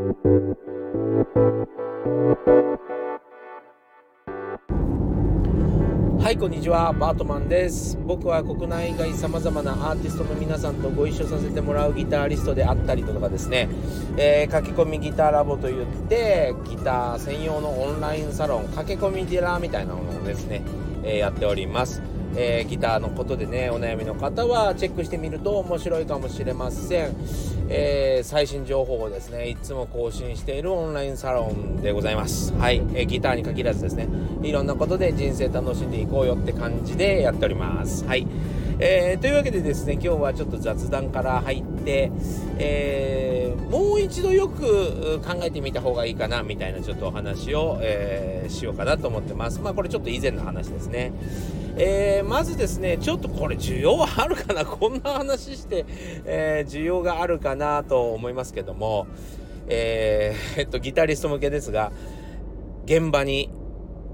はいこんにちは。バートマンです。僕は国内外さまざまなアーティストの皆さんとご一緒させてもらうギタリストであったりとかですね、えー、書き込みギターラボといってギター専用のオンラインサロン駆け込みディラーみたいなものをですね、えー、やっております。えー、ギターのことでねお悩みの方はチェックしてみると面白いかもしれません、えー、最新情報をですねいつも更新しているオンラインサロンでございます。はい、えー、ギターに限らずですねいろんなことで人生楽しんでいこうよって感じでやっております。はい。えー、というわけでですね今日はちょっと雑談から入って、えー、もう一度よく考えてみた方がいいかなみたいなちょっとお話を、えー、しようかなと思ってます。まあこれちょっと以前の話ですね。えー、まずですね、ちょっとこれ需要はあるかなこんな話して、えー、需要があるかなと思いますけども、えー、えっと、ギタリスト向けですが、現場に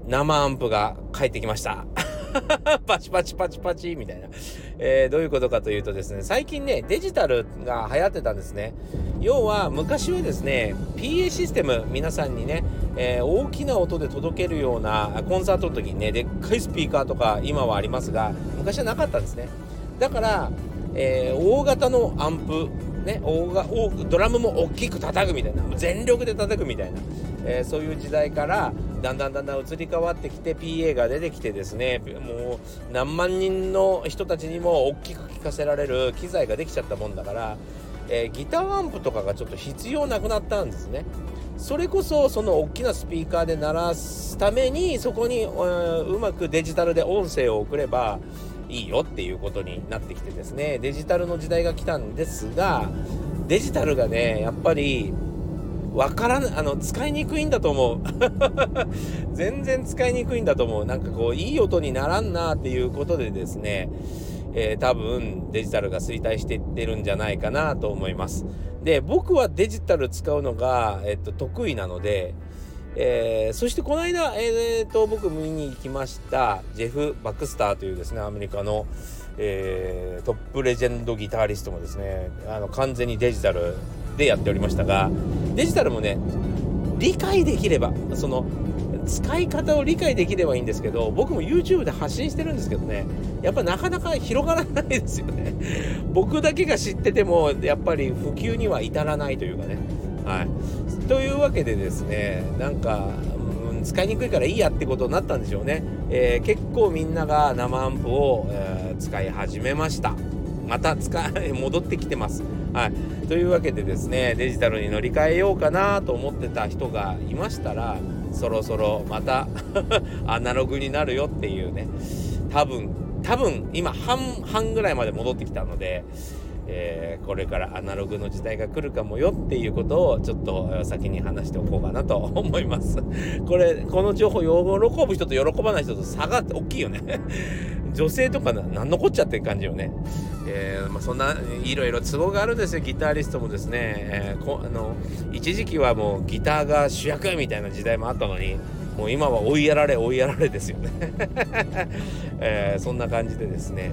生アンプが帰ってきました。パチパチパチパチみたいな、えー、どういうことかというとですね最近ねデジタルが流行ってたんですね要は昔はですね PA システム皆さんにね、えー、大きな音で届けるようなコンサートの時にねでっかいスピーカーとか今はありますが昔はなかったんですねだから、えー、大型のアンプね、大がドラムも大きく叩くみたいな全力で叩くみたいな、えー、そういう時代からだんだんだんだん移り変わってきて PA が出てきてですねもう何万人の人たちにも大きく聴かせられる機材ができちゃったもんだから、えー、ギターアンプとかがちょっと必要なくなったんですね。それこそその大きなスピーカーで鳴らすためにそこにうまくデジタルで音声を送ればいいよっていうことになってきてですね。デジタルの時代が来たんですがデジタルがねやっぱりわからんあの使いにくいんだと思う。全然使いにくいんだと思う。なんかこういい音にならんなっていうことでですね、えー、多分デジタルが衰退していってるんじゃないかなと思います。で僕はデジタル使うのが、えっと、得意なのでえー、そしてこの間、えーと、僕見に行きましたジェフ・バックスターというですねアメリカの、えー、トップレジェンドギタリストもですねあの完全にデジタルでやっておりましたがデジタルもね理解できればその使い方を理解できればいいんですけど僕も YouTube で発信してるんですけどねやっぱなかなか広がらないですよね。僕だけが知っててもやっぱり普及には至らないというかね。はい。というわけでですねなんか、うん、使いにくいからいいやってことになったんでしょうね、えー、結構みんなが生アンプを、えー、使い始めました。また使い 戻ってきてます。はい。というわけでですねデジタルに乗り換えようかなと思ってた人がいましたらそろそろまた アナログになるよっていうね。多分多分今半半ぐらいまで戻ってきたので、えー、これからアナログの時代が来るかもよっていうことをちょっと先に話しておこうかなと思います。これこの情報喜ぶ人と喜ばない人と差が大きいよね。女性とか何のこっちゃって感じよね。えー、まあ、そんないろいろ都合があるんですよ。ギタリストもですね、えー、こあの一時期はもうギターが主役みたいな時代もあったのにもう今は追いやられ追いやられですよね、えー、そんな感じでですね、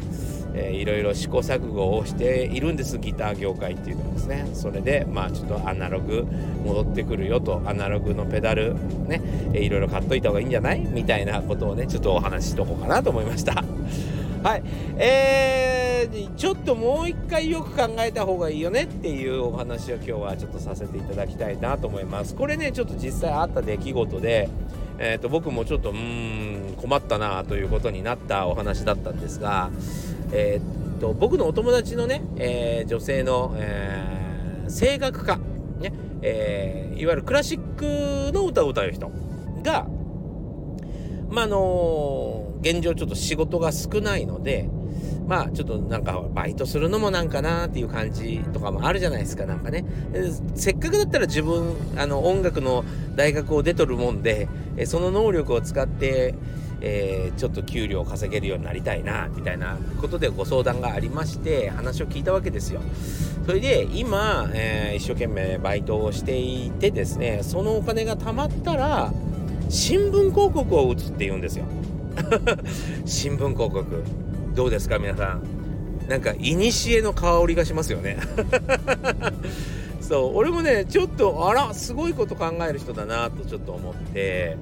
えー、いろいろ試行錯誤をしているんです。ギター業界っていうのはですね。それでまあちょっとアナログ戻ってくるよと。アナログのペダルね、えー、いろいろ買っといた方がいいんじゃない？みたいなことをねちょっとお話ししとこうかなと思いました。はい。えー、ちょっともう一回よく考えた方がいいよねっていうお話を今日はちょっとさせていただきたいなと思います。これねちょっと実際あった出来事でえーと、僕もちょっとうん困ったなということになったお話だったんですが、えーと、僕のお友達のね、えー、女性の、えー、声楽家、ねえー、いわゆるクラシックの歌を歌う人が、まあの現状ちょっと仕事が少ないので、まあちょっとなんかバイトするのもなんかなっていう感じとかもあるじゃないですかなんかね。せっかくだったら自分あの音楽の大学を出とるもんでその能力を使ってえー、ちょっと給料を稼げるようになりたいなみたいなことでご相談がありまして話を聞いたわけですよ。それで今、えー、一生懸命バイトをしていてですねそのお金が貯まったら新聞広告を打つって言うんですよ。新聞広告。どうですか皆さん。なんか古の香りがしますよね。そう俺もねちょっとあらすごいこと考える人だなとちょっと思って。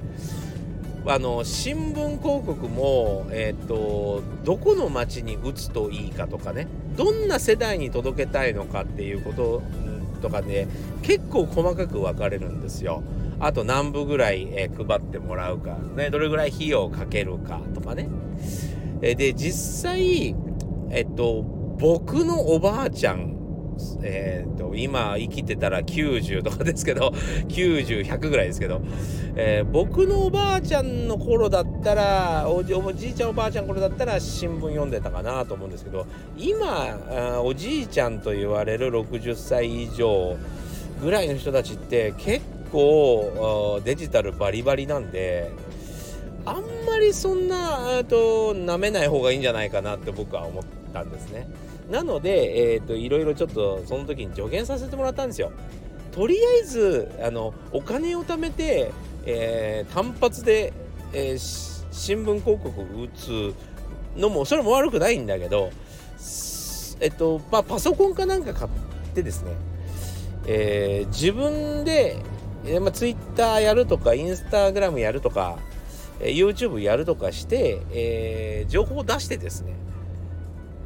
あの新聞広告も、えーと、どこの町に打つといいかとかね。どんな世代に届けたいのかっていうこととかね結構細かく分かれるんですよ。あと何部ぐらい、え、配ってもらうか、ね、どれぐらい費用をかけるかとかね。え、で実際えっと僕のおばあちゃんえーと、今生きてたら90とかですけど 90100ぐらいですけど、えー、僕のおばあちゃんの頃だったらおじおじいちゃんおばあちゃん頃だったら新聞読んでたかなと思うんですけど今あおじいちゃんと言われる60歳以上ぐらいの人たちって結構デジタルバリバリなんであんまりそんなと舐めない方がいいんじゃないかなって僕は思ったんですね。なので、えーと、いろいろちょっとその時に助言させてもらったんですよ。とりあえずあのお金を貯めて、えー、単発で、えー、新聞広告打つのもそれも悪くないんだけど、えっとまあ、パソコンかなんか買ってですね、えー、自分で、えーまあ、Twitter やるとか Instagram やるとか、えー、YouTube やるとかして、えー、情報を出してですね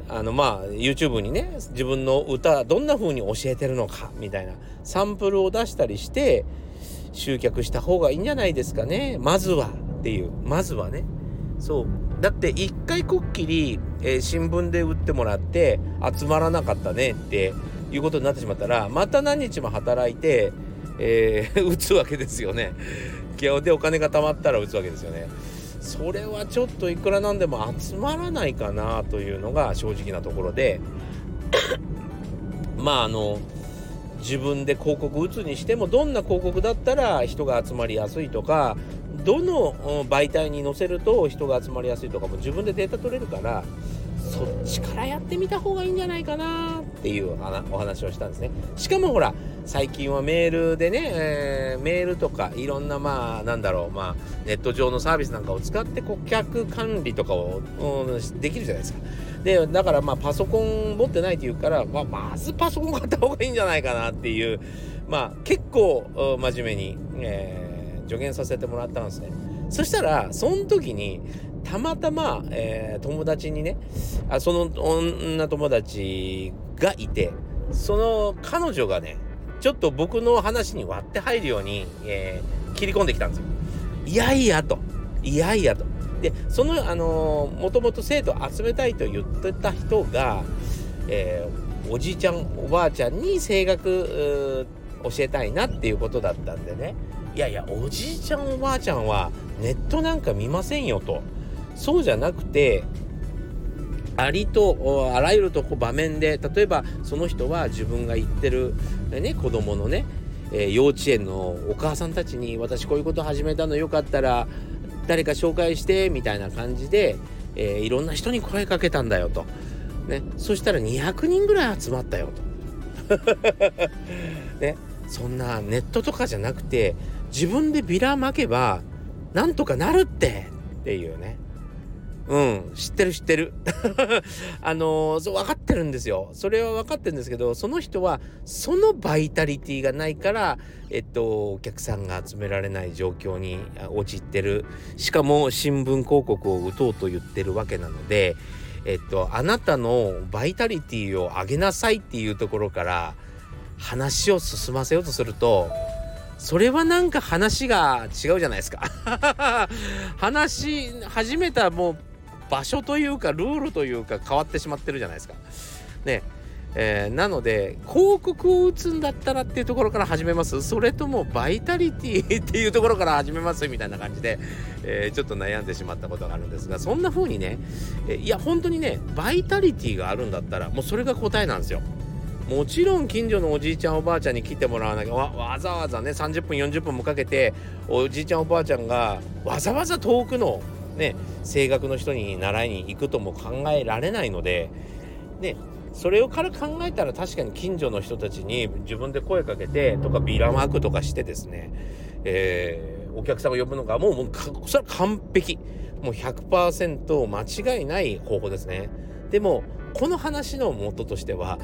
あのまあ YouTube にね自分の歌どんな風に教えてるのかみたいなサンプルを出したりして集客した方がいいんじゃないですかねまずはっていうまずはね。そう。だって一回こっきり、えー、新聞で売ってもらって集まらなかったねっていうことになってしまったらまた何日も働いて、えー、打つわけですよね。でお金が貯まったら打つわけですよね。それはちょっといくらなんでも集まらないかなというのが正直なところで まああの自分で広告打つにしてもどんな広告だったら人が集まりやすいとかどの媒体に載せると人が集まりやすいとかも自分でデータ取れるからそっちからやってみた方がいいんじゃないかなっていうお話をしたんですね。しかもほら最近はメールでね、えー、メールとかいろんなまあなんだろうまあネット上のサービスなんかを使って顧客管理とかを、うん、できるじゃないですか。でだからまあパソコン持ってないっていうから、まあ、まずパソコン買った方がいいんじゃないかなっていうまあ結構真面目に、えー、助言させてもらったんですね。そしたらその時にたまたま、えー、友達にねあその女友達がいてその彼女がねちょっと僕の話に割って入るように、えー、切り込んできたんですよ。いやいやと。いやいやと。で、その、あのー、もともと生徒集めたいと言ってた人が、えー、おじいちゃん、おばあちゃんに声楽教えたいなっていうことだったんでね。いやいや、おじいちゃん、おばあちゃんはネットなんか見ませんよと。そうじゃなくて、ありとあらゆるとこ場面で例えばその人は自分が行ってる、ね、子供のね、えー、幼稚園のお母さんたちに私こういうこと始めたのよかったら誰か紹介してみたいな感じで、えー、いろんな人に声かけたんだよと、ね、そしたら200人ぐらい集まったよと。ね、そんなネットとかじゃなくて自分でビラまけばなんとかなるってっていうねうん、知ってる知ってる。あのー、そう、分かってるんですよ。それは分かってるんですけど、その人は、そのバイタリティがないから、えっと、お客さんが集められない状況に陥ってる。しかも、新聞広告を打とうと言ってるわけなので、えっと、あなたのバイタリティを上げなさいっていうところから、話を進ませようとすると、それはなんか話が違うじゃないですか 話始めたもう場所というかルールというか変わってしまってるじゃないですか。ねえー、なので広告を打つんだったらっていうところから始めますそれともバイタリティっていうところから始めますみたいな感じで、えー、ちょっと悩んでしまったことがあるんですがそんな風にね、え、いや本当にねバイタリティがあるんだったらもうそれが答えなんですよ。もちろん近所のおじいちゃんおばあちゃんに来てもらわなきゃわざわざね30分40分もかけておじいちゃんおばあちゃんがわざわざ遠くのね声楽の人に習いに行くとも考えられないのでねそれをから考えたら確かに近所の人たちに自分で声かけてとかビラマークとかしてですね、えー、お客さんを呼ぶのがもうもうそれは完璧。もう100%間違いない方法ですね。でもこの話の元としては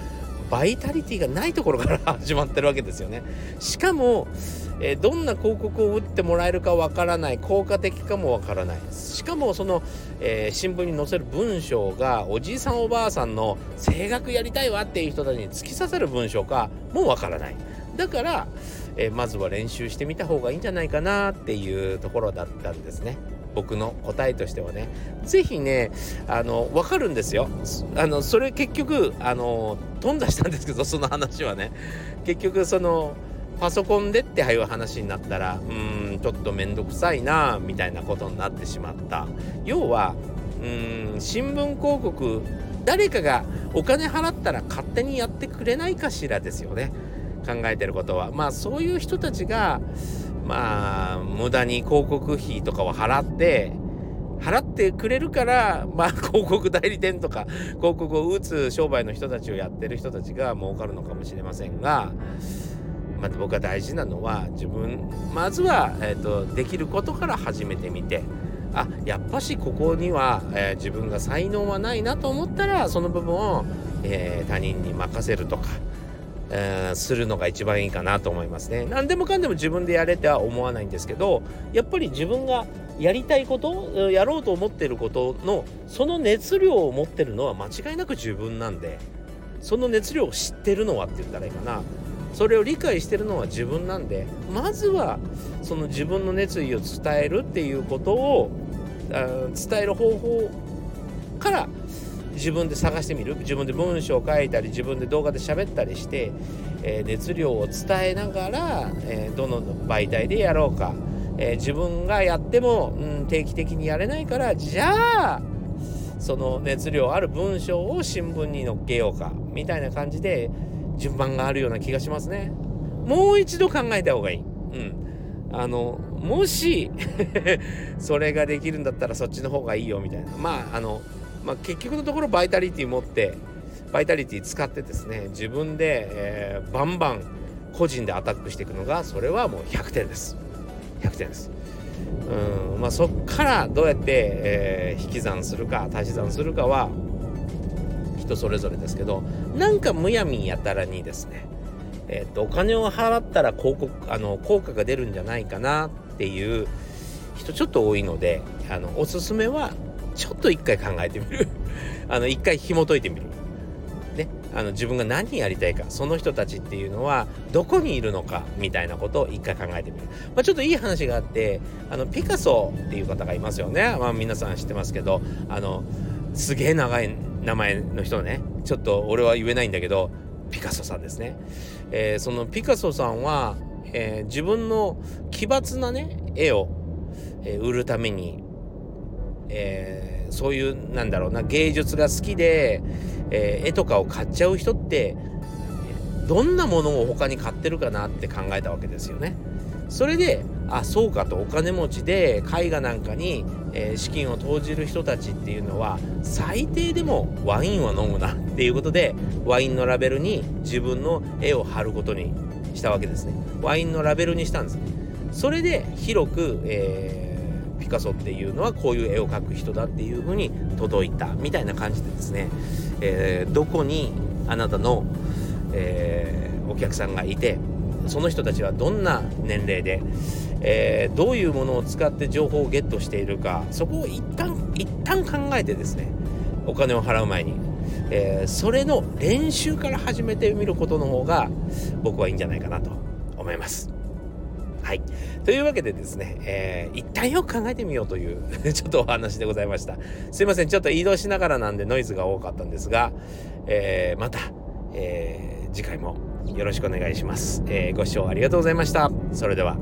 バイタリティがないところから始まってるわけですよね。しかも、えー、どんな広告を打ってもらえるかわからない効果的かもわからないしかもその、えー、新聞に載せる文章がおじいさんおばあさんの声楽やりたいわっていう人たちに突き刺さる文章かもわからないだから、えー、まずは練習してみた方がいいんじゃないかなっていうところだったんですね。僕の答えとしてはね是非ねあの分かるんですよ。あのそれ結局あの頓挫したんですけどその話はね。結局そのパソコンでっていう話になったらうんちょっと面倒くさいなみたいなことになってしまった。要はうん新聞広告誰かがお金払ったら勝手にやってくれないかしらですよね。考えてることは。まあそういう人たちがまあ無駄に広告費とかを払って払ってくれるからまあ 広告代理店とか広告を打つ商売の人たちをやってる人たちが儲かるのかもしれませんが、まあ、僕は大事なのは自分まずは、えーと、できることから始めてみてあやっぱしここには、えー、自分が才能はないなと思ったらその部分を、えー、他人に任せるとか。え、するのが一番いいかなと思いますね。何でもかんでも自分でやれては思わないんですけどやっぱり自分がやりたいことやろうと思ってることのその熱量を持ってるのは間違いなく自分なんでその熱量を知ってるのはって言ったらいいかなそれを理解してるのは自分なんでまずはその自分の熱意を伝えるっていうことを伝える方法から自分で探してみる？自分で文章を書いたり自分で動画で喋ったりして、えー、熱量を伝えながら、えー、どの媒体でやろうか、えー、自分がやっても、うん、定期的にやれないからじゃあその熱量ある文章を新聞に載っけようかみたいな感じで順番があるような気がしますね。もう一度考えた方がいい。うん。あの、もし それができるんだったらそっちの方がいいよみたいな。まあ、あの、まあ、結局のところバイタリティ持ってバイタリティ使ってですね自分で、えー、バンバン個人でアタックしていくのがそれはもう100点です。100点です。うんまあそっからどうやって、えー、引き算するか足し算するかは人それぞれですけどなんかむやみやたらにですねえー、とお金を払ったら広告あの効果が出るんじゃないかなっていう人ちょっと多いのであのおすすめはちょっと一回考えてみる。あの一回紐解いてみる。ね、あの自分が何やりたいかその人たちっていうのはどこにいるのかみたいなことを一回考えてみる、まあ、ちょっといい話があってあのピカソっていう方がいますよね、まあ、皆さん知ってますけどあのすげえ長い名前の人ね。ちょっと俺は言えないんだけどピカソさんですね、えー、そのピカソさんは、えー、自分の奇抜なね絵を、えー、売るためにえー、そういうなんだろうな芸術が好きで、えー、絵とかを買っちゃう人ってどんなものを他に買ってるかなって考えたわけですよね。それであそうかとお金持ちで絵画なんかに、えー、資金を投じる人たちっていうのは最低でもワインは飲むなっていうことでワインのラベルに自分の絵を貼ることにしたわけですね。ワインのラベルにしたんです。それで広く、えーピカソっていうのはこういう絵を描く人だっていうふうに届いたみたいな感じでですね、えー、どこにあなたの、えー、お客さんがいてその人たちはどんな年齢で、えー、どういうものを使って情報をゲットしているかそこを一旦一旦考えてですねお金を払う前に、えー、それの練習から始めてみることの方が僕はいいんじゃないかなと思います。はい。というわけでですね、えー、一旦よく考えてみようという ちょっとお話でございました。すいません。ちょっと移動しながらなんでノイズが多かったんですが、えー、また、えー、次回もよろしくお願いします。えー、ご視聴ありがとうございました。それでは。